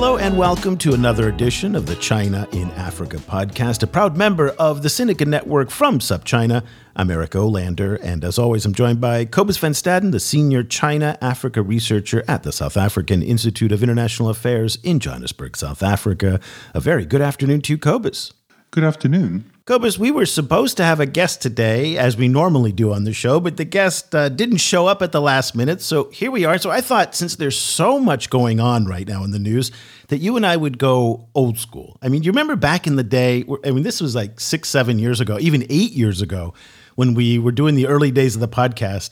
Hello and welcome to another edition of the China in Africa podcast, a proud member of the Sinica Network from SupChina. I'm Eric Olander, and as always, I'm joined by Cobus van Staden, the senior China Africa researcher at the South African Institute of International Affairs in Johannesburg, South Africa. A very good afternoon to you, Cobus. Good afternoon. Cobus, we were supposed to have a guest today, as we normally do on the show, but the guest uh, didn't show up at the last minute. So here we are. So I thought, since there's so much going on right now in the news, that you and I would go old school. I mean, you remember back in the day, I mean, this was like six, seven years ago, even eight years ago, when we were doing the early days of the podcast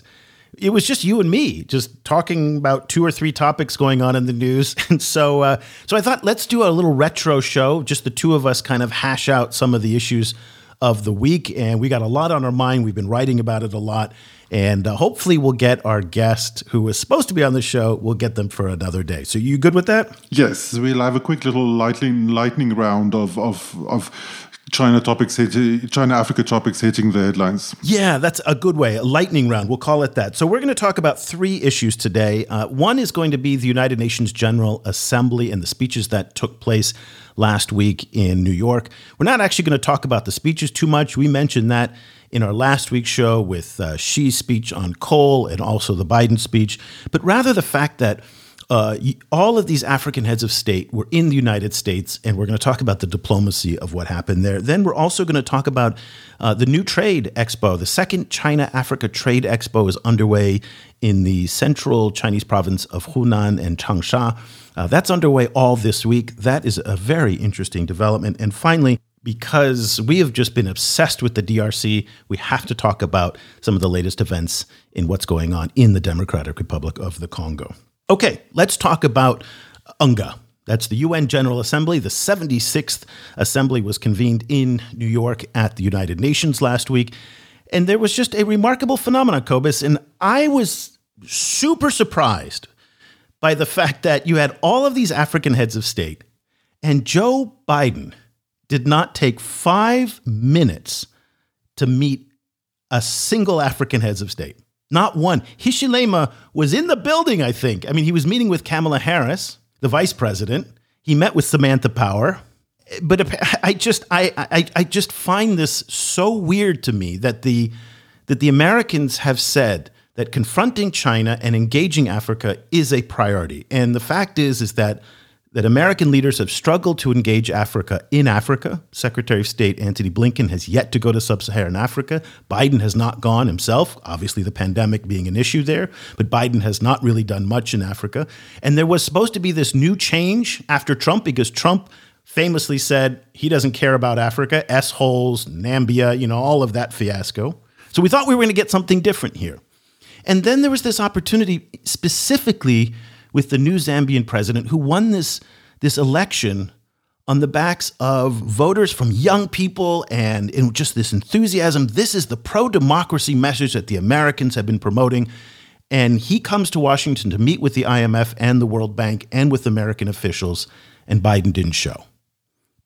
it was just you and me just talking about two or three topics going on in the news. And so uh, so i thought let's do a little retro show. Just the two of us kind of hash out some of the issues of the week. And we got a lot on our mind. We've been writing about it a lot. And uh, hopefully we'll get our guest who was supposed to be on the show we'll get them for another day. So you good with that? Yes we'll have a quick little lightning lightning round of of of China topics, China Africa topics hitting the headlines. Yeah, that's a good way. A lightning round, we'll call it that. So we're going to talk about three issues today. Uh, one is going to be the United Nations General Assembly and the speeches that took place last week in New York. We're not actually going to talk about the speeches too much. We mentioned that in our last week's show with uh, Xi's speech on coal and also the Biden speech, but rather the fact that uh, all of these African heads of state were in the United States, and we're going to talk about the diplomacy of what happened there. Then we're also going to talk about uh, the new trade expo. The second China Africa Trade Expo is underway in the central Chinese province of Hunan and Changsha. Uh, that's underway all this week. That is a very interesting development. And finally, because we have just been obsessed with the DRC, we have to talk about some of the latest events in what's going on in the Democratic Republic of the Congo. Okay, let's talk about UNGA. That's the UN General Assembly. The 76th Assembly was convened in New York at the United Nations last week. And there was just a remarkable phenomenon, Cobus. And I was super surprised by the fact that you had all of these African heads of state, and Joe Biden did not take five minutes to meet a single African heads of state. Not one. Hichilema was in the building, I think. I mean, he was meeting with Kamala Harris, the vice president. He met with Samantha Power. But I just I, I, I just find this so weird to me that the that the Americans have said that confronting China and engaging Africa is a priority. And the fact is is that that American leaders have struggled to engage Africa in Africa. Secretary of State Antony Blinken has yet to go to sub Saharan Africa. Biden has not gone himself, obviously, the pandemic being an issue there, but Biden has not really done much in Africa. And there was supposed to be this new change after Trump because Trump famously said he doesn't care about Africa, S holes, Nambia, you know, all of that fiasco. So we thought we were going to get something different here. And then there was this opportunity specifically with the new Zambian president who won this, this election on the backs of voters from young people and in just this enthusiasm. This is the pro democracy message that the Americans have been promoting. And he comes to Washington to meet with the IMF and the World Bank and with American officials, and Biden didn't show.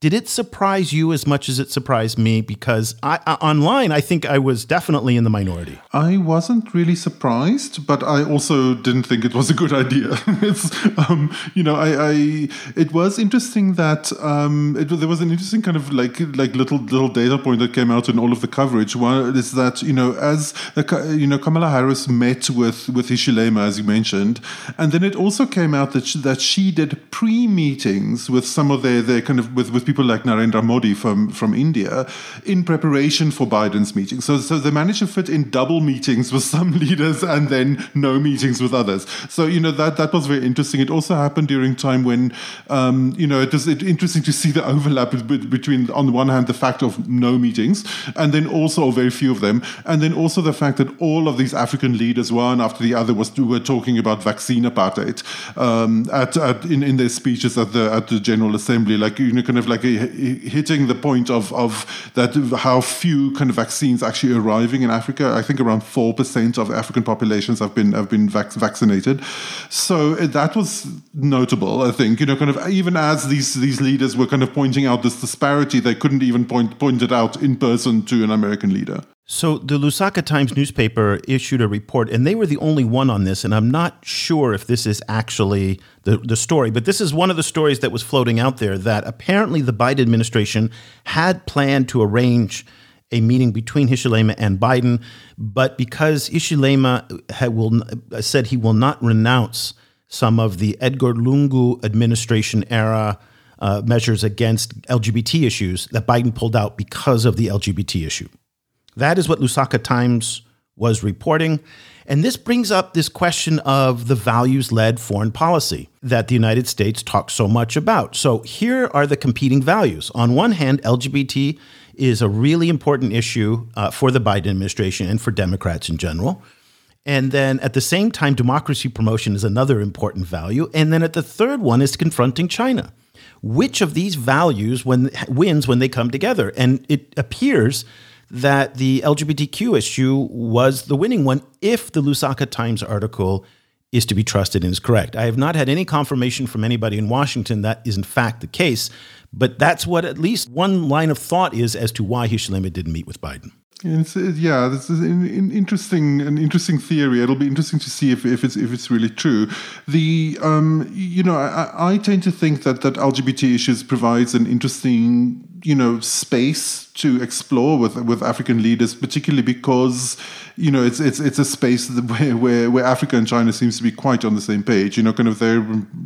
Did it surprise you as much as it surprised me? Because I, online, I think I was definitely in the minority. I wasn't really surprised, but I also didn't think it was a good idea. it's, um, you know, I, I, it was interesting that um, it, there was an interesting kind of like like little little data point that came out in all of the coverage. One is that you know as the, you know Kamala Harris met with with Hichilema as you mentioned, and then it also came out that she, that she did pre meetings with some of their their kind of with with people like Narendra Modi from, from India in preparation for Biden's meeting. So, so they managed to fit in double meetings with some leaders and then no meetings with others. So, you know, that, that was very interesting. It also happened during time when, um, you know, it was interesting to see the overlap between, on the one hand, the fact of no meetings, and then also very few of them, and then also the fact that all of these African leaders, one after the other, was were talking about vaccine apartheid um, at, at in, in their speeches at the at the General Assembly, like you know, kind of like a, hitting the point of of that how few kind of vaccines actually arriving in Africa. I think around four percent of African populations have been have been vac- vaccinated. So uh, that was notable. I think you know, kind of even as these these leaders were kind of pointing out this disparity, they couldn't even point point it out in person to an American leader. So the Lusaka Times newspaper issued a report, and they were the only one on this. And I'm not sure if this is actually the, the story, but this is one of the stories that was floating out there that apparently the Biden administration had planned to arrange a meeting between Hichilema and Biden, but because Hichilema will, said he will not renounce some of the Edgar Lungu administration era uh, measures against LGBT issues, that Biden pulled out because of the LGBT issue. That is what Lusaka Times was reporting. And this brings up this question of the values led foreign policy that the United States talks so much about. So here are the competing values. On one hand, LGBT is a really important issue uh, for the Biden administration and for Democrats in general. And then at the same time, democracy promotion is another important value. And then at the third one is confronting China. Which of these values when, wins when they come together? And it appears that the LGBTQ issue was the winning one if the Lusaka Times article is to be trusted and is correct. I have not had any confirmation from anybody in Washington that is in fact the case, but that's what at least one line of thought is as to why Hichilema didn't meet with Biden. It's, yeah, this is an, an, interesting, an interesting theory. It'll be interesting to see if, if it's if it's really true. The um, you know, I, I tend to think that that LGBT issues provides an interesting you know space to explore with with African leaders, particularly because you know it's it's it's a space where where, where Africa and China seems to be quite on the same page. You know, kind of they're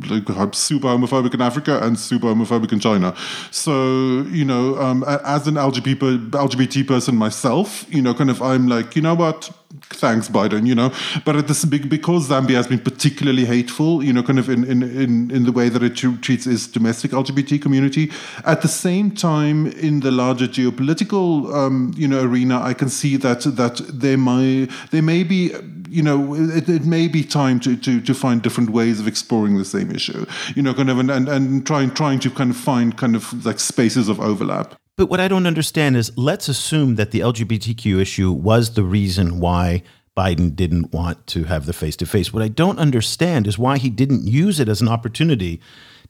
like super homophobic in Africa and super homophobic in China. So you know, um, as an LGBT person myself, you know, kind of I'm like, you know what thanks Biden, you know. But at this big because Zambia has been particularly hateful, you know, kind of in in in, in the way that it treats its domestic LGBT community. At the same time, in the larger geopolitical um, you know arena, I can see that that there might there may be you know it, it may be time to, to to find different ways of exploring the same issue you know kind of and, and, and trying trying to kind of find kind of like spaces of overlap but what I don't understand is let's assume that the LGBTQ issue was the reason why Biden didn't want to have the face to face. What I don't understand is why he didn't use it as an opportunity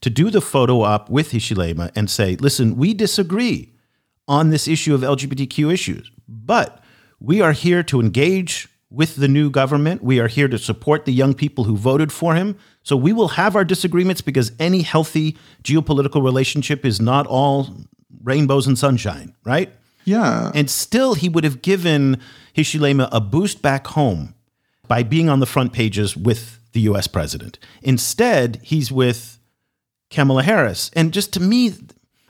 to do the photo op with Hichilema and say, listen, we disagree on this issue of LGBTQ issues, but we are here to engage with the new government. We are here to support the young people who voted for him. So we will have our disagreements because any healthy geopolitical relationship is not all rainbows and sunshine, right? Yeah. And still, he would have given Hichilema a boost back home by being on the front pages with the US president. Instead, he's with Kamala Harris. And just to me,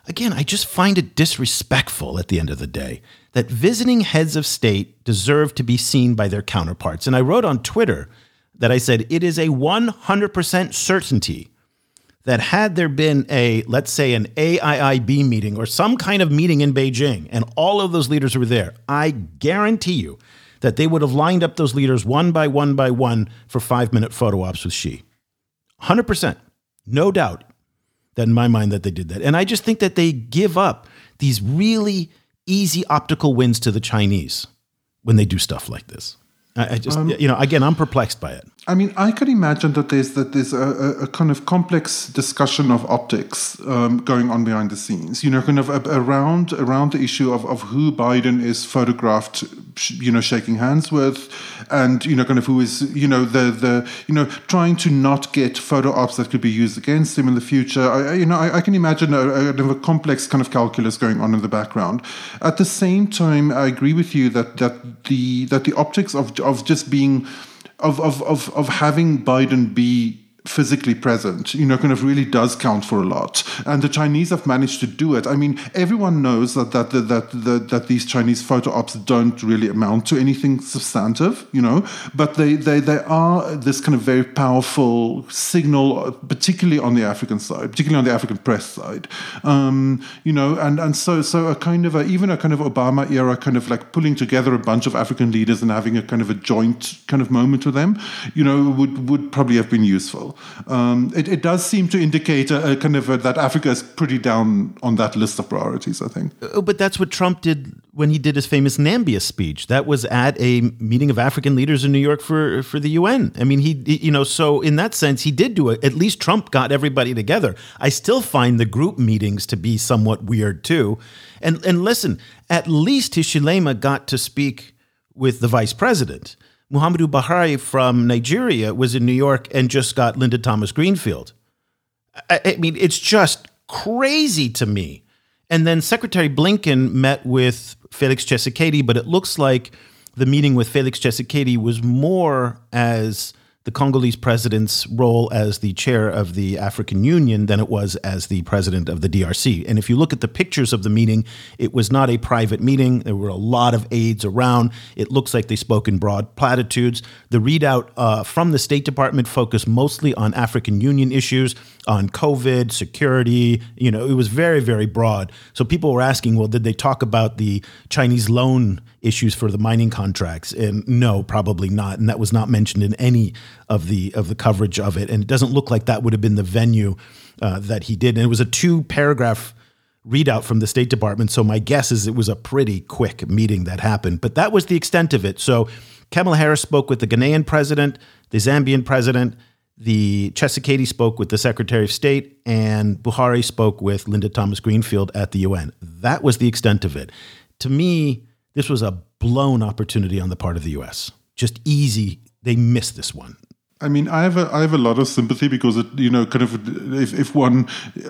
again, I just find it disrespectful at the end of the day that visiting heads of state deserve to be seen by their counterparts. And I wrote on Twitter that I said, it is a 100% certainty that had there been a, let's say, an AIIB meeting or some kind of meeting in Beijing, and all of those leaders were there, I guarantee you that they would have lined up those leaders one by one by one for five minute photo ops with Xi. 100%. No doubt that in my mind that they did that. And I just think that they give up these really easy optical wins to the Chinese when they do stuff like this. I, just, um, you know, again, I'm perplexed by it. I mean, I can imagine that there's that there's a, a kind of complex discussion of optics um, going on behind the scenes. You know, kind of around around the issue of, of who Biden is photographed, you know, shaking hands with, and you know, kind of who is you know the the you know trying to not get photo ops that could be used against him in the future. I, you know, I, I can imagine a, a, kind of a complex kind of calculus going on in the background. At the same time, I agree with you that that the that the optics of of just being of, of, of, of having Biden be physically present, you know, kind of really does count for a lot. And the Chinese have managed to do it. I mean, everyone knows that that that that, that, that these Chinese photo ops don't really amount to anything substantive, you know, but they, they, they are this kind of very powerful signal, particularly on the African side, particularly on the African press side, um, you know, and, and so so a kind of a, even a kind of Obama era kind of like pulling together a bunch of African leaders and having a kind of a joint kind of moment with them, you know, would would probably have been useful. Um, it, it, does seem to indicate a, a kind of a, that Africa is pretty down on that list of priorities. I think. Oh, but that's what Trump did when he did his famous Nambia speech. That was at a meeting of African leaders in New York for for the UN. I mean, he, you know, so in that sense, he did do it. At least Trump got everybody together. I still find the group meetings to be somewhat weird too. And and listen, at least Hichilema got to speak with the vice president. Muhammadu Buhari from Nigeria was in New York and just got Linda Thomas Greenfield. I, I mean, it's just crazy to me. And then Secretary Blinken met with Felix Tshisekedi, but it looks like the meeting with Felix Tshisekedi was more as the Congolese president's role as the chair of the African Union than it was as the president of the DRC. And if you look at the pictures of the meeting, it was not a private meeting. There were a lot of aides around. It looks like they spoke in broad platitudes. The readout uh, from the State Department focused mostly on African Union issues, on COVID, security. You know, it was very, very broad. So people were asking, well, did they talk about the Chinese loan issues for the mining contracts? And no, probably not. And that was not mentioned in any of the of the coverage of it. And it doesn't look like that would have been the venue uh, that he did. And it was a two paragraph readout from the State Department. So my guess is it was a pretty quick meeting that happened. But that was the extent of it. So Kamala Harris spoke with the Ghanaian president, the Zambian president. The Tshisekedi spoke with the Secretary of State, and Buhari spoke with Linda Thomas Greenfield at the UN. That was the extent of it. To me, this was a blown opportunity on the part of the US. Just easy. They missed this one. I mean, I have a I have a lot of sympathy because it, you know, kind of if, if one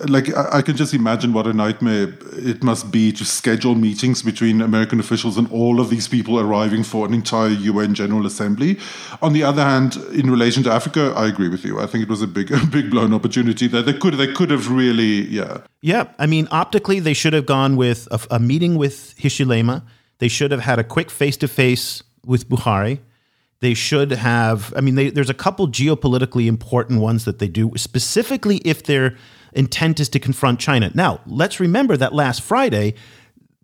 like I, I, can just imagine what a nightmare it must be to schedule meetings between American officials and all of these people arriving for an entire UN General Assembly. On the other hand, in relation to Africa, I agree with you. I think it was a big a big blown opportunity that they could they could have really yeah yeah. I mean, optically, they should have gone with a, a meeting with Hichilema they should have had a quick face to face with Buhari. They should have, I mean, they, there's a couple geopolitically important ones that they do, specifically if their intent is to confront China. Now, let's remember that last Friday,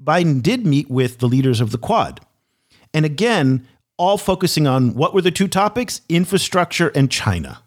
Biden did meet with the leaders of the Quad. And again, all focusing on what were the two topics? Infrastructure and China.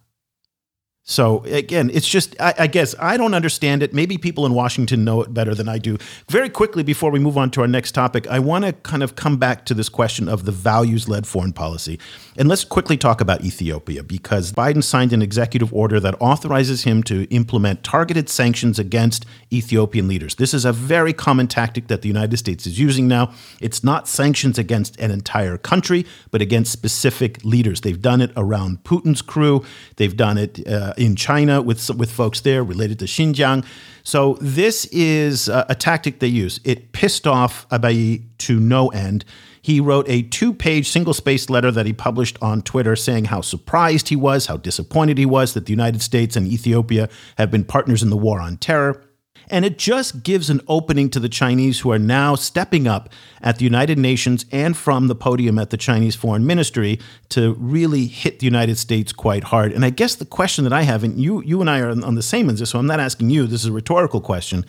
So again, it's just I, I, guess I don't understand it. Maybe people in Washington know it better than I do. Very quickly before we move on to our next topic, I want to kind of come back to this question of the values-led foreign policy. And let's quickly talk about Ethiopia because Biden signed an executive order that authorizes him to implement targeted sanctions against Ethiopian leaders. This is a very common tactic that the United States is using now. It's not sanctions against an entire country, but against specific leaders. They've done it around Putin's crew. They've done it uh, in China with with folks there related to Xinjiang. So this is a, a tactic they use. It pissed off Abiy to no end. He wrote a two page single spaced letter that he published on Twitter saying how surprised he was, how disappointed he was that the United States and Ethiopia have been partners in the war on terror. And it just gives an opening to the Chinese who are now stepping up at the United Nations and from the podium at the Chinese Foreign Ministry to really hit the United States quite hard. And I guess the question that I have, and you, you and I are on the same end, so I'm not asking you, this is a rhetorical question.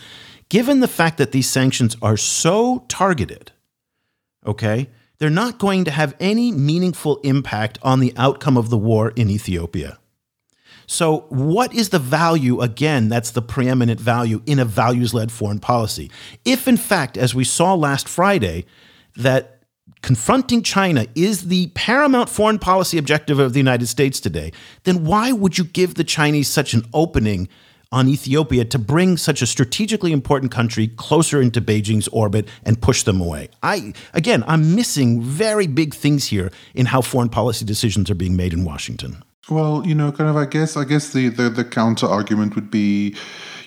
Given the fact that these sanctions are so targeted, okay, they're not going to have any meaningful impact on the outcome of the war in Ethiopia. So, what is the value, again, that's the preeminent value in a values led foreign policy? If, in fact, as we saw last Friday, that confronting China is the paramount foreign policy objective of the United States today, then why would you give the Chinese such an opening on Ethiopia to bring such a strategically important country closer into Beijing's orbit and push them away. I again, I'm missing very big things here in how foreign policy decisions are being made in Washington. Well, you know, kind of, I guess, I guess the, the, the counter argument would be,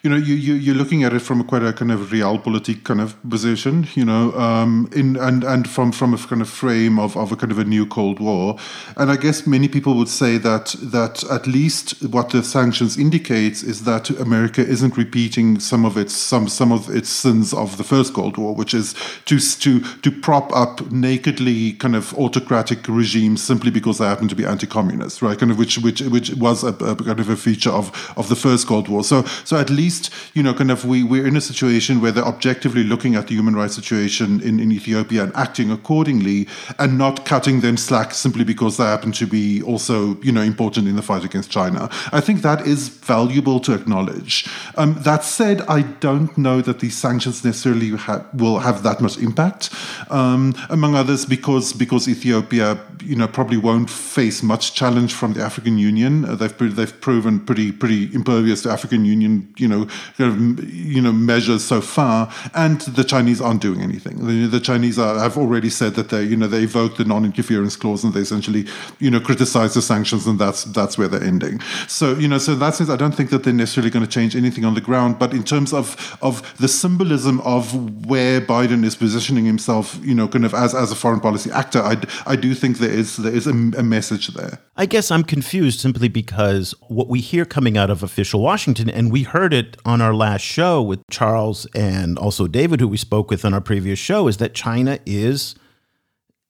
you know, you, you you're looking at it from a quite a kind of realpolitik kind of position, you know, um, in and and from from a kind of frame of, of a kind of a new Cold War, and I guess many people would say that that at least what the sanctions indicates is that America isn't repeating some of its some some of its sins of the first Cold War, which is to to to prop up nakedly kind of autocratic regimes simply because they happen to be anti-communist, right? Kind of which which which was a, a kind of a feature of of the first Cold War. So so at least you know kind of we we're in a situation where they're objectively looking at the human rights situation in, in Ethiopia and acting accordingly, and not cutting them slack simply because they happen to be also you know important in the fight against China. I think that is valuable to acknowledge. Um, that said, I don't know that these sanctions necessarily ha- will have that much impact, um, among others because because Ethiopia you know probably won't face much challenge from the African Union. Uh, they've they've proven pretty pretty impervious to African Union you know kind of, you know measures so far, and the Chinese aren't doing anything. The, the Chinese are, have already said that they you know they evoked the non-interference clause and they essentially you know criticize the sanctions and that's that's where they're ending. So you know so in that sense I don't think that they're necessarily going to change anything on the ground. But in terms of of the symbolism of where Biden is positioning himself, you know, kind of as as a foreign policy actor, I I do think there is there is a, a message there. I guess I'm confused simply because what we hear coming out of official Washington, and we heard it on our last show with Charles and also David, who we spoke with on our previous show, is that China is,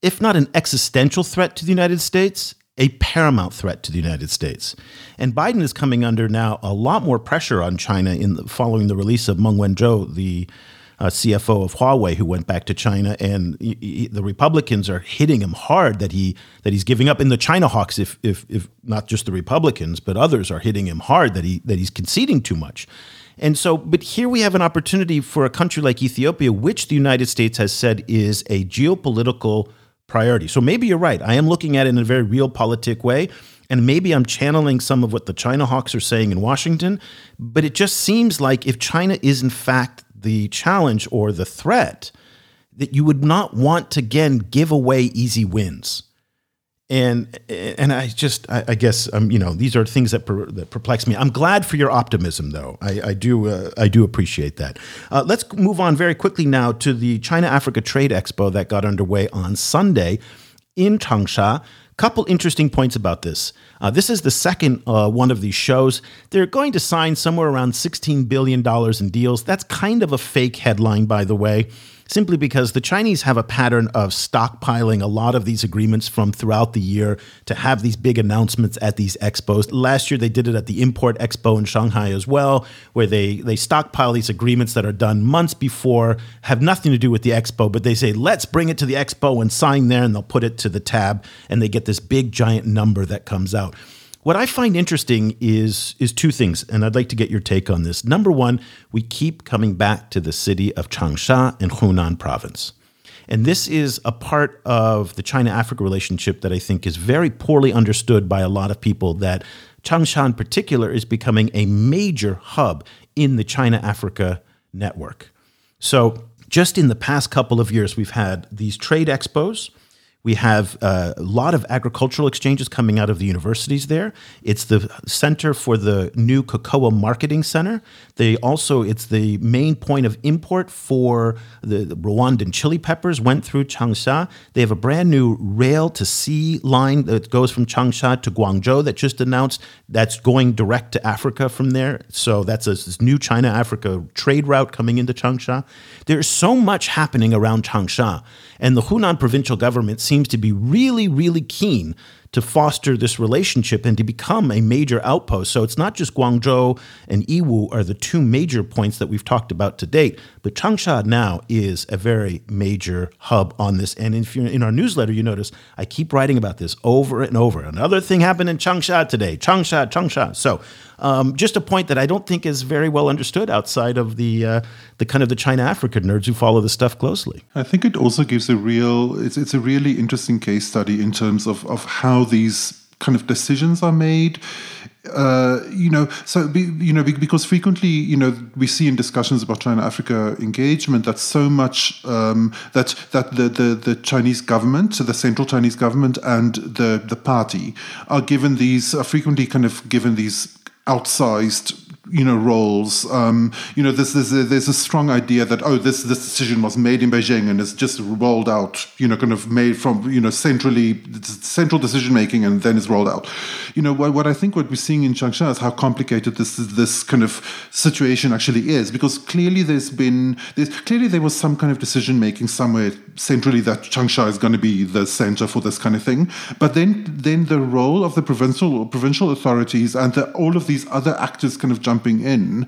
if not an existential threat to the United States, a paramount threat to the United States. And Biden is coming under now a lot more pressure on China in the, following the release of Meng Wanzhou, the uh, CFO of Huawei, who went back to China, and he, he, the Republicans are hitting him hard that he that he's giving up. In the China hawks, if if if not just the Republicans, but others are hitting him hard that he that he's conceding too much. And so, but here we have an opportunity for a country like Ethiopia, which the United States has said is a geopolitical priority. So maybe you're right. I am looking at it in a very realpolitik way. And maybe I'm channeling some of what the China hawks are saying in Washington. But it just seems like if China is in fact the challenge or the threat, that you would not want to again give away easy wins. And and I just I, I guess um you know these are things that per, that perplex me. I'm glad for your optimism though. I, I do uh, I do appreciate that. Uh, let's move on very quickly now to the China Africa Trade Expo that got underway on Sunday in Changsha. Couple interesting points about this. Uh, this is the second uh, one of these shows. They're going to sign somewhere around $16 billion in deals. That's kind of a fake headline, by the way simply because the Chinese have a pattern of stockpiling a lot of these agreements from throughout the year to have these big announcements at these expos. Last year they did it at the Import Expo in Shanghai as well, where they they stockpile these agreements that are done months before, have nothing to do with the expo, but they say let's bring it to the expo and sign there, and they'll put it to the tab, and they get this big giant number that comes out. What I find interesting is is two things, and I'd like to get your take on this. Number one, we keep coming back to the city of Changsha in Hunan province. And this is a part of the China Africa relationship that I think is very poorly understood by a lot of people that Changsha in particular is becoming a major hub in the China Africa network. So, just in the past couple of years, we've had these trade expos we have a lot of agricultural exchanges coming out of the universities there. It's the center for the new cocoa marketing center. They also it's the main point of import for the, the Rwandan chili peppers. Went through Changsha. They have a brand new rail to sea line that goes from Changsha to Guangzhou that just announced. That's going direct to Africa from there. So that's a, this new China Africa trade route coming into Changsha. There's so much happening around Changsha, and the Hunan provincial government seems to be really, really keen to foster this relationship and to become a major outpost. So it's not just Guangzhou and Yiwu are the two major points that we've talked about to date, but Changsha now is a very major hub on this. And if you're in our newsletter, you notice I keep writing about this over and over. Another thing happened in Changsha today. Changsha, Changsha. So um, just a point that I don't think is very well understood outside of the uh, the kind of the China Africa nerds who follow this stuff closely. I think it also gives a real it's it's a really interesting case study in terms of of how these kind of decisions are made. Uh, you know, so be, you know, because frequently, you know, we see in discussions about China-Africa engagement that so much um, that that the, the the Chinese government, the central Chinese government, and the the party are given these are frequently kind of given these outsized you know roles. Um, you know, there's there's a, there's a strong idea that oh this this decision was made in Beijing and it's just rolled out. You know, kind of made from you know centrally central decision making and then is rolled out. You know, what, what I think what we're seeing in Changsha is how complicated this this kind of situation actually is because clearly there's been there's clearly there was some kind of decision making somewhere centrally that Changsha is going to be the center for this kind of thing. But then then the role of the provincial provincial authorities and the, all of these other actors kind of jumping in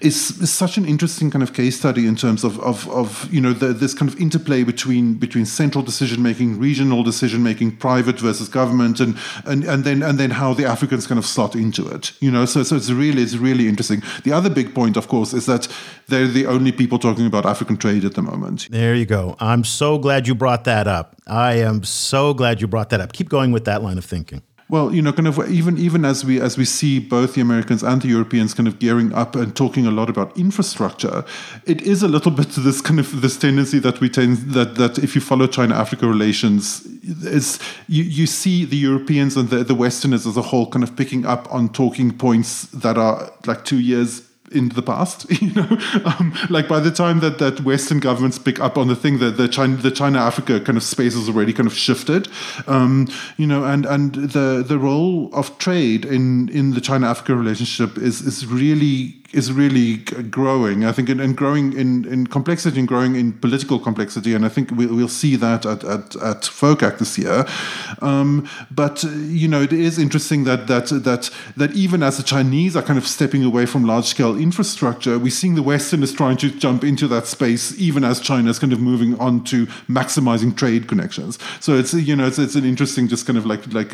is, is such an interesting kind of case study in terms of of, of you know the, this kind of interplay between between central decision making, regional decision making, private versus government, and and and then and then how the Africans kind of slot into it. You know, so so it's really it's really interesting. The other big point, of course, is that they're the only people talking about African trade at the moment. There you go. I'm so glad you brought that up. I am so glad you brought that up. Keep going with that line of thinking. Well, you know, kind of even even as we as we see both the Americans and the Europeans kind of gearing up and talking a lot about infrastructure, it is a little bit this kind of this tendency that we tend that that if you follow China Africa relations, is you, you see the Europeans and the, the Westerners as a whole kind of picking up on talking points that are like two years in the past. You know, um, like by the time that, that Western governments pick up on the thing that the China the China Africa kind of space has already kind of shifted. Um, you know, and and the the role of trade in in the China Africa relationship is is really is really growing. I think, and, growing in, in complexity and growing in political complexity. And I think we'll, we'll see that at, at, at FOCAC this year. Um, but you know, it is interesting that that that that even as the Chinese are kind of stepping away from large scale infrastructure, we're seeing the Westerners trying to jump into that space, even as China is kind of moving on to maximizing trade connections. So it's you know it's, it's an interesting just kind of like like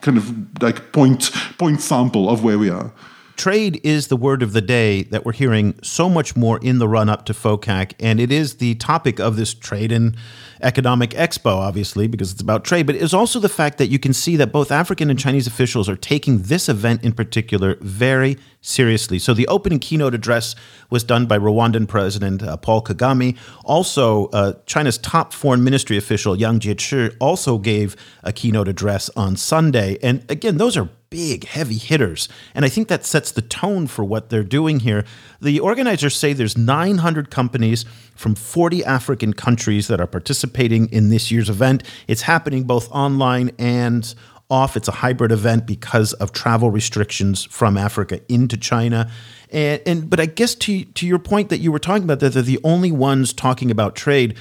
kind of like point point sample of where we are. Trade is the word of the day that we're hearing so much more in the run up to FOCAC, and it is the topic of this Trade and Economic Expo, obviously, because it's about trade. But it's also the fact that you can see that both African and Chinese officials are taking this event in particular very seriously. So the opening keynote address was done by Rwandan President uh, Paul Kagame. Also, uh, China's top foreign ministry official Yang Jiechi also gave a keynote address on Sunday. And again, those are big, heavy hitters. And I think that sets the tone for what they're doing here. The organizers say there's 900 companies from 40 African countries that are participating in this year's event. It's happening both online and off. It's a hybrid event because of travel restrictions from Africa into China. And, and but I guess to to your point that you were talking about that they're the only ones talking about trade.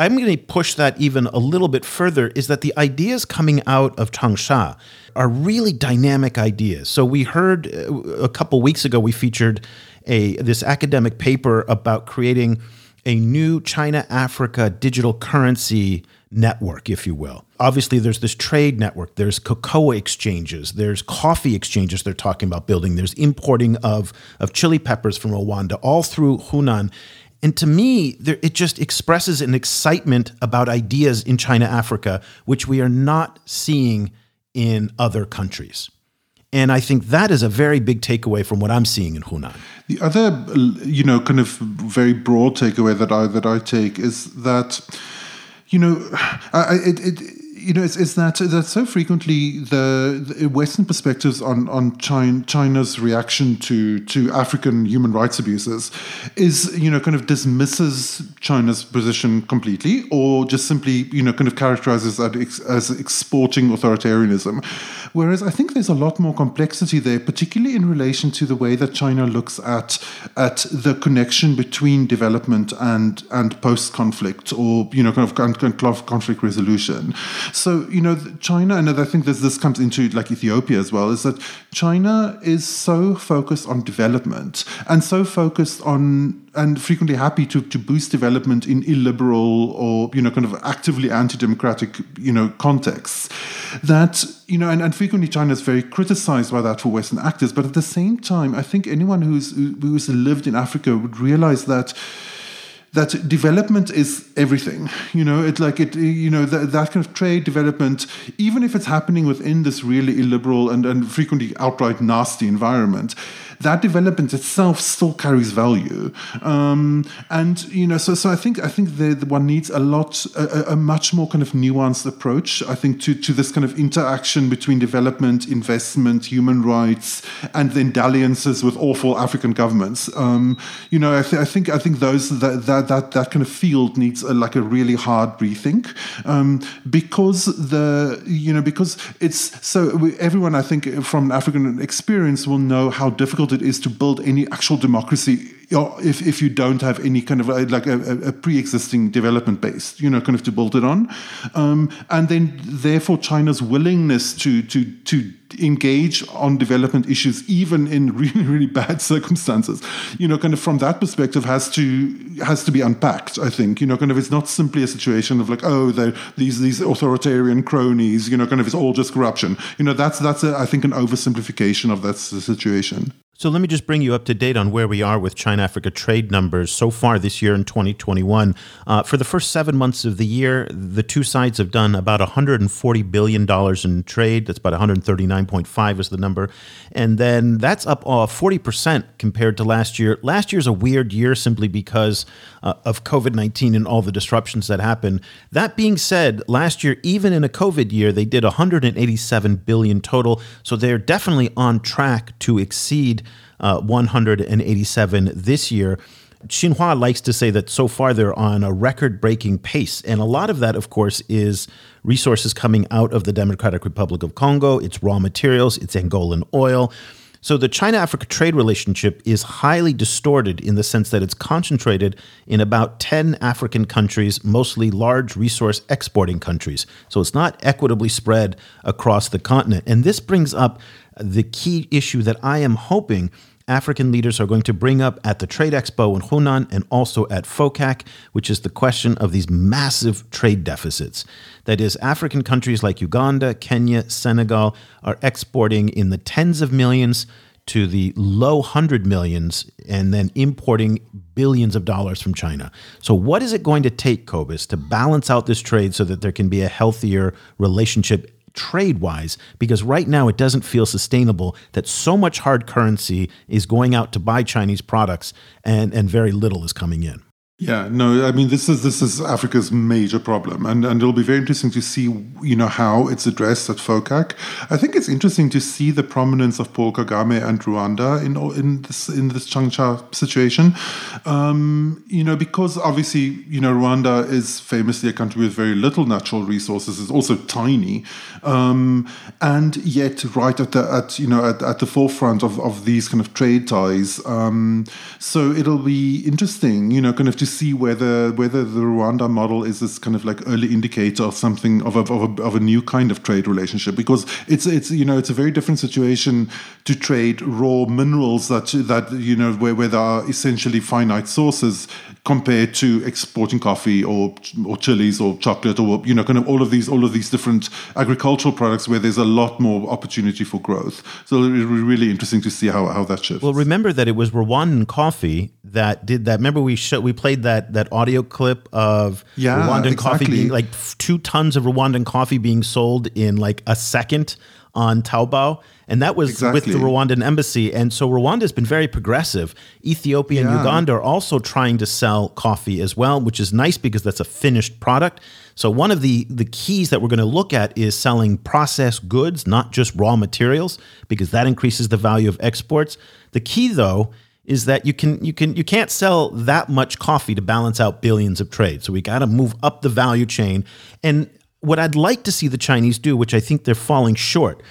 I'm going to push that even a little bit further is that the ideas coming out of Changsha are really dynamic ideas. So we heard uh, a couple weeks ago we featured a this academic paper about creating a new China Africa digital currency network, if you will. Obviously, there's this trade network, there's cocoa exchanges, there's coffee exchanges they're talking about building, there's importing of, of chili peppers from Rwanda, all through Hunan. And to me, there, it just expresses an excitement about ideas in China Africa, which we are not seeing in other countries. And I think that is a very big takeaway from what I'm seeing in Hunan. The other, you know, kind of very broad takeaway that I that I take is that, you know, I, it, it you know, it's, it's that that so frequently the, the, Western perspectives on on China, China's reaction to to African human rights abuses is you know kind of dismisses China's position completely, or just simply you know kind of characterizes that as exporting authoritarianism. Whereas I think there's a lot more complexity there, particularly in relation to the way that China looks at at the connection between development and and post conflict, or you know kind of conflict resolution. So, you know, China, and I think this, this comes into like Ethiopia as well, is that China is so focused on development and so focused on and frequently happy to, to boost development in illiberal or you know kind of actively anti-democratic you know contexts that you know and, and frequently china is very criticized by that for western actors. But at the same time i think anyone who's who's lived in africa would realize that that development is everything. You know, it's like it. You know, that, that kind of trade development, even if it's happening within this really illiberal and, and frequently outright nasty environment, that development itself still carries value. Um, and you know, so so I think I think the one needs a lot a, a, much more kind of nuanced approach. I think to to this kind of interaction between development, investment, human rights, and then dalliances with awful African governments. Um, you know, I, th- I, think I think those that that that, that kind of field needs a, like a really hard rethink um, because the you know because it's so we, everyone I think from African experience will know how difficult it is to build any actual democracy if, if you don't have any kind of like a, a pre-existing development base, you know, kind of to build it on, um, and then therefore China's willingness to to to engage on development issues even in really really bad circumstances you know kind of from that perspective has to has to be unpacked i think. You know kind of it's not simply a situation of like oh these these authoritarian cronies you know kind of it's all just corruption. You know that's that's a, I think an oversimplification of that situation so let me just bring you up to date on where we are with China Africa trade numbers so far this year in 2021. Uh, for the first seven months of the year, the two sides have done about 140 billion dollars in trade. That's about 139.5 is the number, and then that's up uh, 40 percent compared to last year. Last year's a weird year simply because uh, of COVID 19 and all the disruptions that happened. That being said, last year, even in a COVID year, they did 187 billion total. So they're definitely on track to exceed uh, 187 this year. Xinhua likes to say that so far they're on a record breaking pace. And a lot of that, of course, is resources coming out of the Democratic Republic of Congo, it's raw materials, it's Angolan oil. So the China Africa trade relationship is highly distorted in the sense that it's concentrated in about 10 African countries, mostly large resource exporting countries. So it's not equitably spread across the continent. And this brings up the key issue that I am hoping African leaders are going to bring up at the Trade Expo in Hunan and also at FOCAC, which is the question of these massive trade deficits. That is, African countries like Uganda, Kenya, Senegal are exporting in the tens of millions to the low hundred millions and then importing billions of dollars from China. So, what is it going to take, Cobus, to balance out this trade so that there can be a healthier relationship trade wise because right now it doesn't feel sustainable that so much hard currency is going out to buy Chinese products and, and very little is coming in. Yeah, no, I mean this is this is Africa's major problem, and and it'll be very interesting to see you know how it's addressed at FOCAC. I think it's interesting to see the prominence of Paul Kagame and Rwanda in in this in this Changsha situation, um, you know because obviously you know Rwanda is famously a country with very little natural resources, it's also tiny, um, and yet right at the at you know at, at the forefront of of these kind of trade ties. Um, so it'll be interesting, you know, kind of to see whether whether the Rwanda model is this kind of like early indicator of something of a, of a, of a new kind of trade relationship because it's it's you know it's a very different situation to trade raw minerals that that you know where, where there are essentially finite sources compared to exporting coffee or or chilies or chocolate or you know kind of all of these all of these different agricultural products where there's a lot more opportunity for growth. So it'll be really interesting to see how, how that shifts. Well, remember that it was Rwandan coffee that did that. Remember we show, we played that that audio clip of yeah, Rwandan exactly. coffee being like two tons of Rwandan coffee being sold in like a second on Taobao and that was exactly. with the Rwandan embassy. And so Rwanda has been very progressive. Ethiopia yeah. and Uganda are also trying to sell coffee as well, which is nice because that's a finished product. So one of the the keys that we're going to look at is selling processed goods, not just raw materials, because that increases the value of exports. The key though is that you can you can you can't sell that much coffee to balance out billions of trade. So we got to move up the value chain. And what I'd like to see the Chinese do, which I think they're falling short,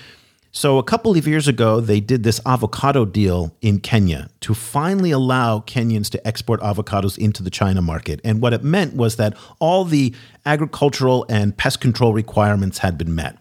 so, a couple of years ago, they did this avocado deal in Kenya to finally allow Kenyans to export avocados into the China market. And what it meant was that all the agricultural and pest control requirements had been met.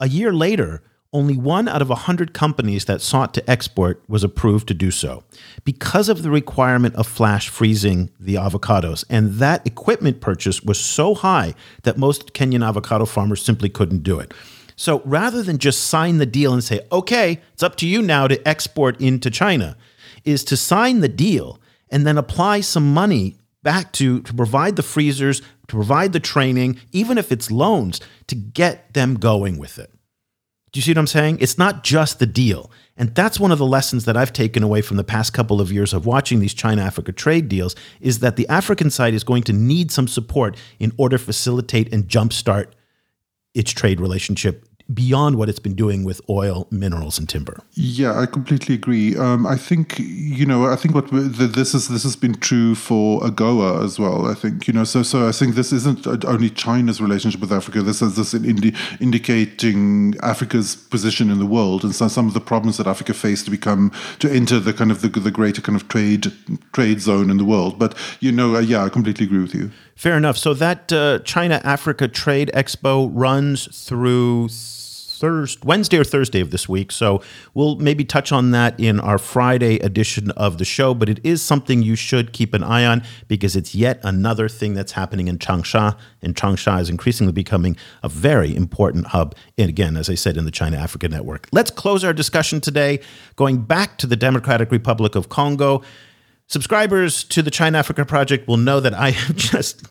A year later, only one out of 100 companies that sought to export was approved to do so because of the requirement of flash freezing the avocados. And that equipment purchase was so high that most Kenyan avocado farmers simply couldn't do it. So rather than just sign the deal and say, okay, it's up to you now to export into China, is to sign the deal and then apply some money back to, to provide the freezers, to provide the training, even if it's loans, to get them going with it. Do you see what I'm saying? It's not just the deal. And that's one of the lessons that I've taken away from the past couple of years of watching these China Africa trade deals is that the African side is going to need some support in order to facilitate and jumpstart its trade relationship beyond what it's been doing with oil, minerals, and timber. Yeah, I completely agree. Um, I think you know, I think what this is this has been true for AGOA as well. I think you know, so so I think this isn't only China's relationship with Africa. This is this indi- indicating Africa's position in the world and so some of the problems that Africa faced to become to enter the kind of the, the greater kind of trade trade zone in the world. But you know, uh, yeah, I completely agree with you. Fair enough. So that uh, China Africa Trade Expo runs through Thursday, Wednesday or Thursday of this week. So we'll maybe touch on that in our Friday edition of the show. But it is something you should keep an eye on because it's yet another thing that's happening in Changsha. And Changsha is increasingly becoming a very important hub. And again, as I said, in the China Africa network. Let's close our discussion today going back to the Democratic Republic of Congo. Subscribers to the China Africa Project will know that I have just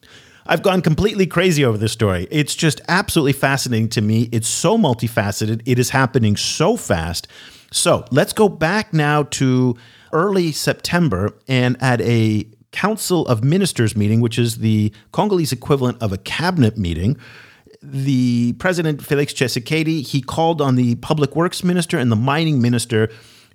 I've gone completely crazy over this story. It's just absolutely fascinating to me. It's so multifaceted. It is happening so fast. So let's go back now to early September and at a Council of Ministers meeting, which is the Congolese equivalent of a cabinet meeting. The president, Felix Tshisekedi, he called on the public works minister and the mining minister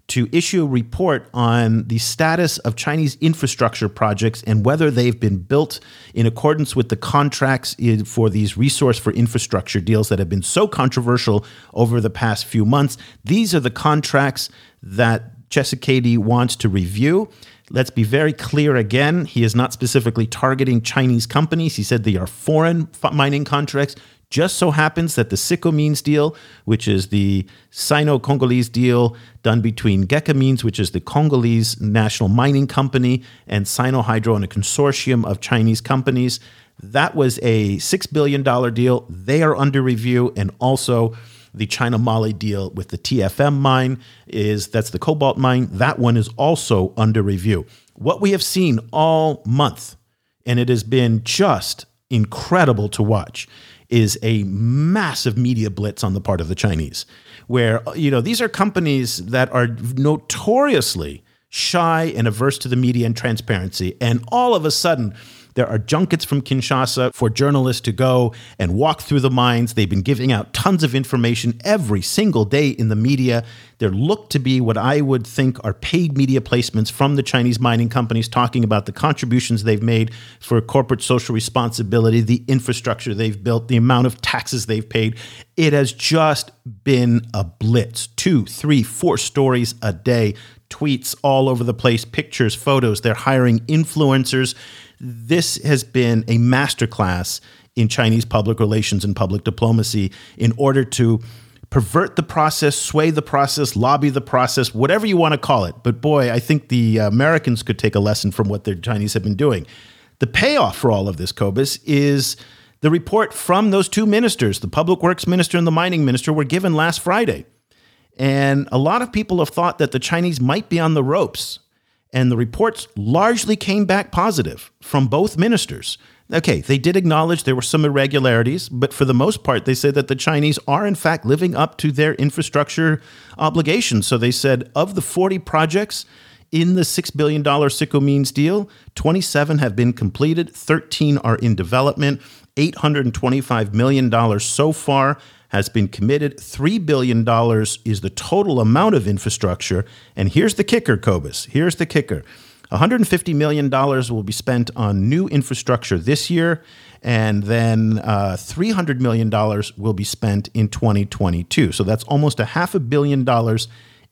to issue a report on the status of Chinese infrastructure projects and whether they've been built in accordance with the contracts for these resource for infrastructure deals that have been so controversial over the past few months. These are the contracts that Tshisekedi wants to review. Let's be very clear again. He is not specifically targeting Chinese companies. He said they are foreign mining contracts just so happens that the Sicomines deal, which is the Sino Congolese deal done between Gécamines, which is the Congolese national mining company, and Sinohydro and a consortium of Chinese companies, that was a $6 billion deal. They are under review. And also, the China Moly deal with the TFM mine is that's the cobalt mine. That one is also under review. What we have seen all month, and it has been just incredible to watch, is a massive media blitz on the part of the Chinese, where, you know, these are companies that are notoriously shy and averse to the media and transparency. And all of a sudden, there are junkets from Kinshasa for journalists to go and walk through the mines. They've been giving out tons of information every single day in the media. There look to be what I would think are paid media placements from the Chinese mining companies talking about the contributions they've made for corporate social responsibility, the infrastructure they've built, the amount of taxes they've paid. It has just been a blitz. Two, three, four stories a day, tweets all over the place, pictures, photos. They're hiring influencers this has been a masterclass in Chinese public relations and public diplomacy in order to pervert the process, sway the process, lobby the process, whatever you want to call it. But boy, I think the Americans could take a lesson from what the Chinese have been doing. The payoff for all of this, Cobus, is the report from those two ministers, the public works minister and the mining minister, were given last Friday. And a lot of people have thought that the Chinese might be on the ropes and the reports largely came back positive from both ministers. Okay, they did acknowledge there were some irregularities, but for the most part, they said that the Chinese are, in fact, living up to their infrastructure obligations. So they said of the 40 projects in the $6 billion Sicomines deal, 27 have been completed, 13 are in development, $825 million so far has been committed. $3 billion is the total amount of infrastructure. And here's the kicker, Cobus. Here's the kicker. $150 million will be spent on new infrastructure this year, and then uh, $300 million will be spent in 2022. So that's almost a half a billion dollars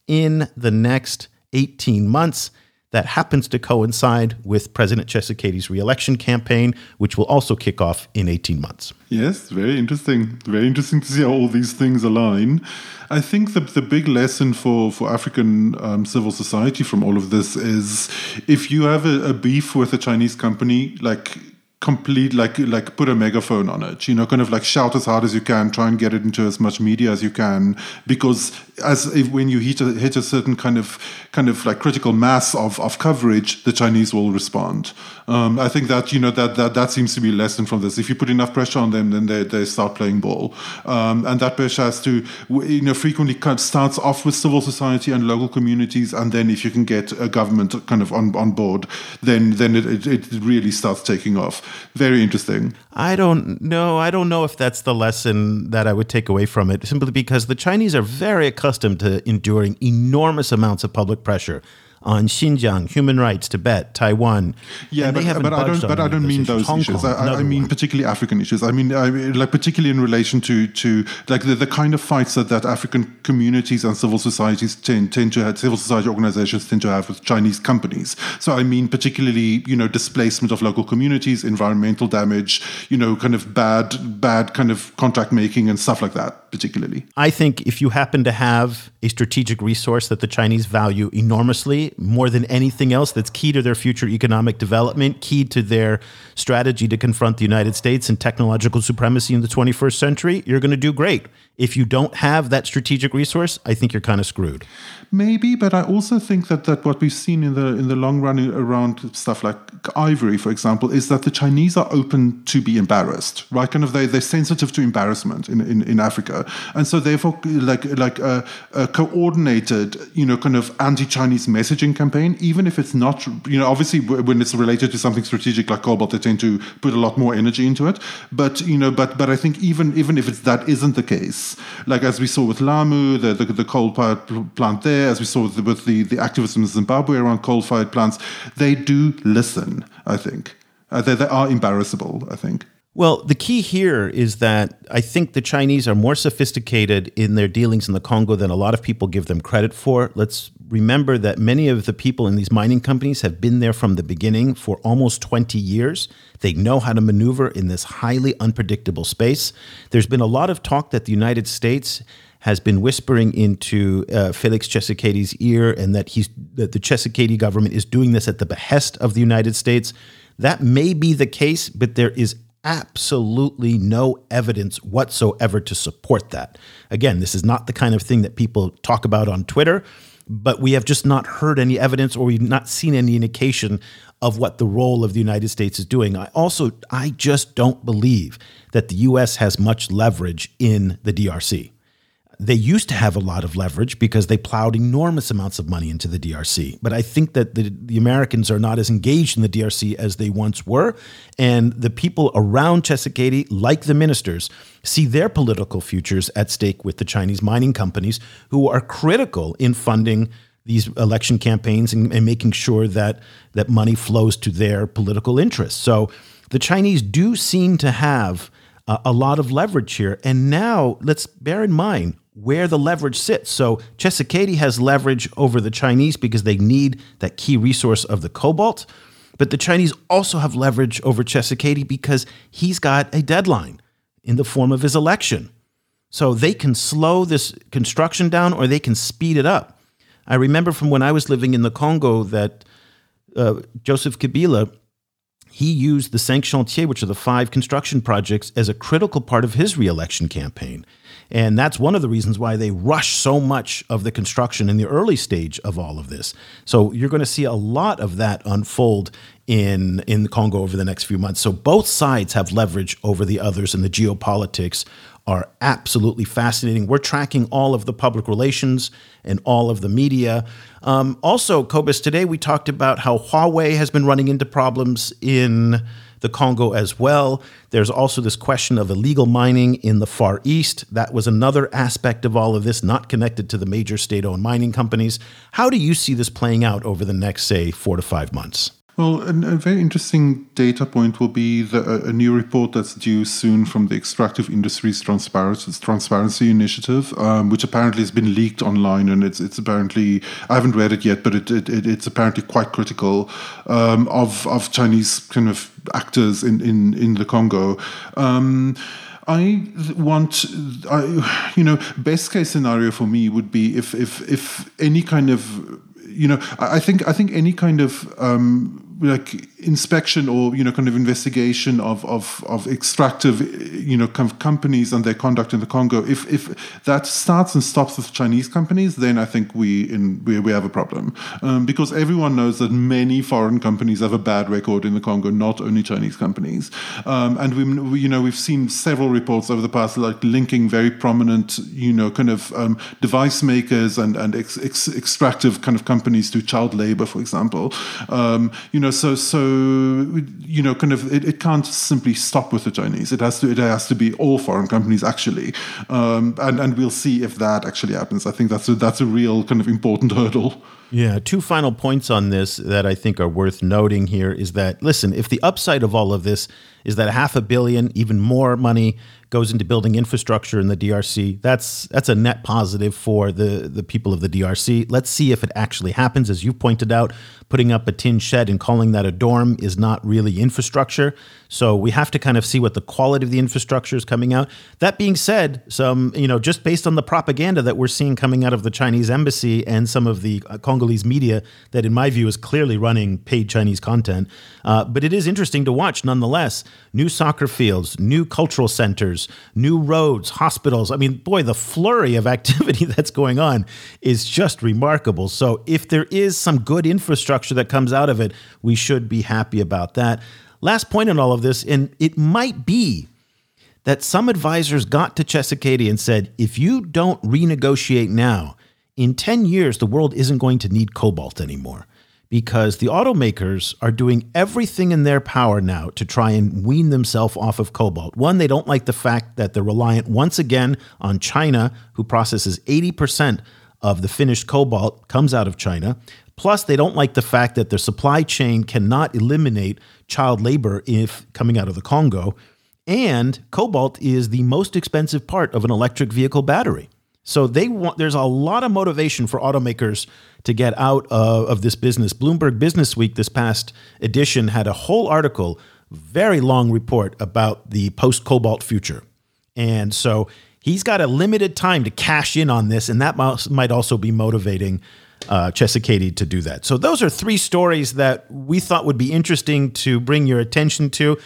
in the next 18 months that happens to coincide with President Tshisekedi's reelection campaign, which will also kick off in 18 months. Yes, very interesting. Very interesting to see how all these things align. I think the, the big lesson for, for African um, civil society from all of this is if you have a, a beef with a Chinese company, like complete like like put a megaphone on it you know kind of like shout as hard as you can try and get it into as much media as you can because as if when you hit a, hit a certain kind of kind of like critical mass of, of coverage the chinese will respond. Um, i think that you know that, that that seems to be a lesson from this. If you put enough pressure on them then they, they start playing ball. Um, and that pressure has to you know frequently kind of starts off with civil society and local communities and then if you can get a government kind of on, on board then then it, it, it really starts taking off very interesting. I don't know. I don't know if that's the lesson that I would take away from it, simply because the Chinese are very accustomed to enduring enormous amounts of public pressure on Xinjiang, human rights, Tibet, Taiwan. Yeah, but, but I don't. But I don't mean those Hong issues. Kong, I, I, mean one. particularly African issues. I mean, I like particularly in relation to to like the, the kind of fights that, that African communities and civil societies tend tend to have, civil society organizations tend to have with Chinese companies. So I mean particularly you know displacement of local communities, environmental damage, you know, kind of bad bad kind of contract making and stuff like that. Particularly, I think if you happen to have a strategic resource that the Chinese value enormously more than anything else that's key to their future economic development, key to their strategy to confront the United States and technological supremacy in the 21st century, you're going to do great. If you don't have that strategic resource, I think you're kind of screwed. Maybe, but I also think that, that what we've seen in the in the long run around stuff like ivory, for example, is that the Chinese are open to be embarrassed, right? Kind of they they're sensitive to embarrassment in, in, in Africa, and so therefore like like a, a coordinated, you know, kind of anti-Chinese messaging campaign, even if it's not, you know, obviously when it's related to something strategic like cobalt, tend to put a lot more energy into it. But you know, but but I think even even if it's that isn't the case, like as we saw with Lamu, the the, the coal-fired plant there, as we saw with the, with the the activists in Zimbabwe around coal-fired plants, they do listen. I think uh, they, they are embarrassable. I think. Well, the key here is that I think the Chinese are more sophisticated in their dealings in the Congo than a lot of people give them credit for. Let's remember that many of the people in these mining companies have been there from the beginning for almost 20 years. They know how to maneuver in this highly unpredictable space. There's been a lot of talk that the United States has been whispering into uh, Felix Tshisekedi's ear, and that he's that the Tshisekedi government is doing this at the behest of the United States. That may be the case, but there is absolutely no evidence whatsoever to support that. Again, this is not the kind of thing that people talk about on Twitter, but we have just not heard any evidence or we've not seen any indication of what the role of the United States is doing. I also I just don't believe that the US has much leverage in the DRC. They used to have a lot of leverage because they plowed enormous amounts of money into the DRC. But I think that the, the Americans are not as engaged in the DRC as they once were. And the people around Tshisekedi, like the ministers, see their political futures at stake with the Chinese mining companies who are critical in funding these election campaigns and, and making sure that, that money flows to their political interests. So the Chinese do seem to have uh, a lot of leverage here. And now let's bear in mind where the leverage sits. So Tshisekedi has leverage over the Chinese because they need that key resource of the cobalt. But the Chinese also have leverage over Tshisekedi because he's got a deadline in the form of his election. So they can slow this construction down or they can speed it up. I remember from when I was living in the Congo that uh, Joseph Kabila he used the cinq chantiers, which are the five construction projects, as a critical part of his reelection campaign. And that's one of the reasons why they rush so much of the construction in the early stage of all of this. So you're going to see a lot of that unfold in in the Congo over the next few months. So both sides have leverage over the others, and the geopolitics are absolutely fascinating. We're tracking all of the public relations and all of the media. Um, also, Cobus, today we talked about how Huawei has been running into problems in the Congo as well. There's also this question of illegal mining in the Far East. That was another aspect of all of this, not connected to the major state owned mining companies. How do you see this playing out over the next, say, four to five months? Well, a, very interesting data point will be the, a, new report that's due soon from the Extractive Industries Transparency, Initiative, um, which apparently has been leaked online, and it's it's apparently I haven't read it yet, but it, it it's apparently quite critical um, of of Chinese kind of actors in in in the Congo. Um, I want, I, you know, best case scenario for me would be if if if any kind of you know, I think I think any kind of um, like inspection or you know kind of investigation of of of extractive you know kind of companies and their conduct in the Congo. If if that starts and stops with Chinese companies then I think we in we, we have a problem. Um, because everyone knows that many foreign companies have a bad record in the Congo not only Chinese companies. Um, and we, we, you know we've seen several reports over the past like linking very prominent you know kind of um, device makers and and ex, ex, extractive kind of companies to child labor for example. Um, you know so so you know kind of it, it can't simply stop with the Chinese. It has to it has to be all foreign companies actually. Um, and and we'll see if that actually happens. I think that's a, that's a real kind of important hurdle. Yeah, two final points on this that I think are worth noting here is that listen, if the upside of all of this is that half a billion, even more money goes into building infrastructure in the DRC. That's that's a net positive for the the people of the DRC. Let's see if it actually happens. As you pointed out, putting up a tin shed and calling that a dorm is not really infrastructure. So we have to kind of see what the quality of the infrastructure is coming out. That being said, some you know just based on the propaganda that we're seeing coming out of the Chinese embassy and some of the uh, Congolese media, that in my view is clearly running paid Chinese content. Uh, but it is interesting to watch nonetheless. New soccer fields, new cultural centers new roads, hospitals. I mean, boy, the flurry of activity that's going on is just remarkable. So, if there is some good infrastructure that comes out of it, we should be happy about that. Last point in all of this, and it might be that some advisors got to Tshisekedi and said, if you don't renegotiate now, in 10 years, the world isn't going to need cobalt anymore because the automakers are doing everything in their power now to try and wean themselves off of cobalt. One, they don't like the fact that they're reliant once again on China, who processes 80% of the finished cobalt comes out of China. Plus, they don't like the fact that their supply chain cannot eliminate child labor if coming out of the Congo. And cobalt is the most expensive part of an electric vehicle battery. So they want there's a lot of motivation for automakers to get out of, of this business. Bloomberg Business Week this past edition had a whole article, very long report about the post cobalt future. And so he's got a limited time to cash in on this, and that might also be motivating uh, Tshisekedi to do that. So those are three stories that we thought would be interesting to bring your attention to.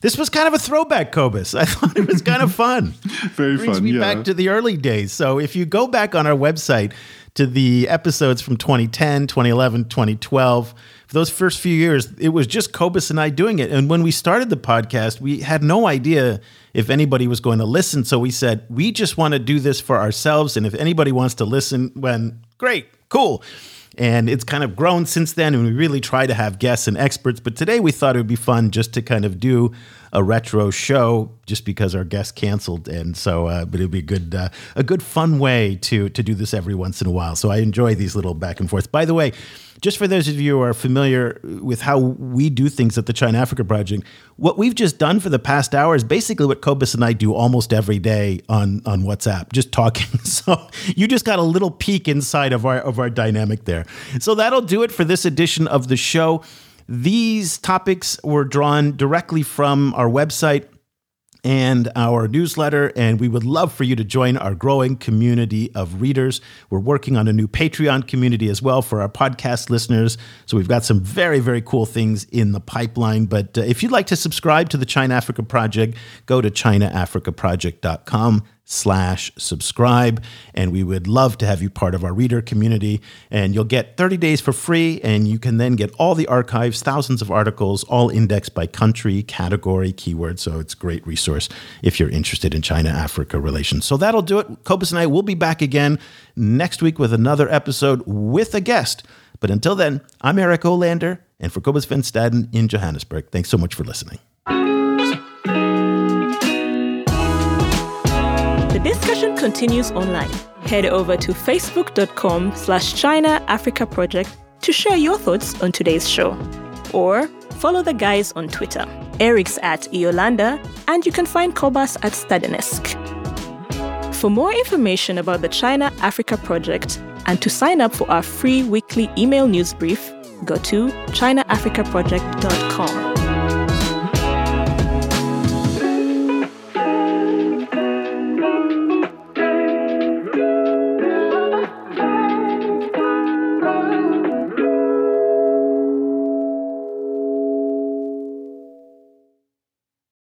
This was kind of a throwback, Cobus. I thought it was kind of fun. Very Brings fun. me yeah. back to the early days. So if you go back on our website, to the episodes from 2010, 2011, 2012. For those first few years, it was just Cobus and I doing it. And when we started the podcast, we had no idea if anybody was going to listen. So we said, we just want to do this for ourselves. And if anybody wants to listen, when great, cool. And it's kind of grown since then. And we really try to have guests and experts. But today we thought it would be fun just to kind of do a retro show just because our guest canceled, and so uh, but it'd be a good uh, a good fun way to to do this every once in a while. So I enjoy these little back and forth. By the way. Just for those of you who are familiar with how we do things at the China Africa Project, what we've just done for the past hour is basically what Cobus and I do almost every day on, on WhatsApp, just talking. So you just got a little peek inside of our of our dynamic there. So that'll do it for this edition of the show. These topics were drawn directly from our website and our newsletter, and we would love for you to join our growing community of readers. We're working on a new Patreon community as well for our podcast listeners. So we've got some very, very cool things in the pipeline. But uh, if you'd like to subscribe to the China Africa Project, go to ChinaAfricaProject.com slash subscribe. And we would love to have you part of our reader community. And you'll get 30 days for free. And you can then get all the archives, thousands of articles, all indexed by country, category, keyword. So it's a great resource if you're interested in China Africa relations. So that'll do it. Cobus and I will be back again next week with another episode with a guest. But until then, I'm Eric Olander. And for Cobus Van Staden in Johannesburg, thanks so much for listening. Discussion continues online. Head over to facebook.com slash China Africa Project to share your thoughts on today's show. Or follow the guys on Twitter. Eric's at Eolander, and you can find Cobus at Stadenesque. For more information about the China Africa Project and to sign up for our free weekly email news brief, go to ChinaAfricaProject.com.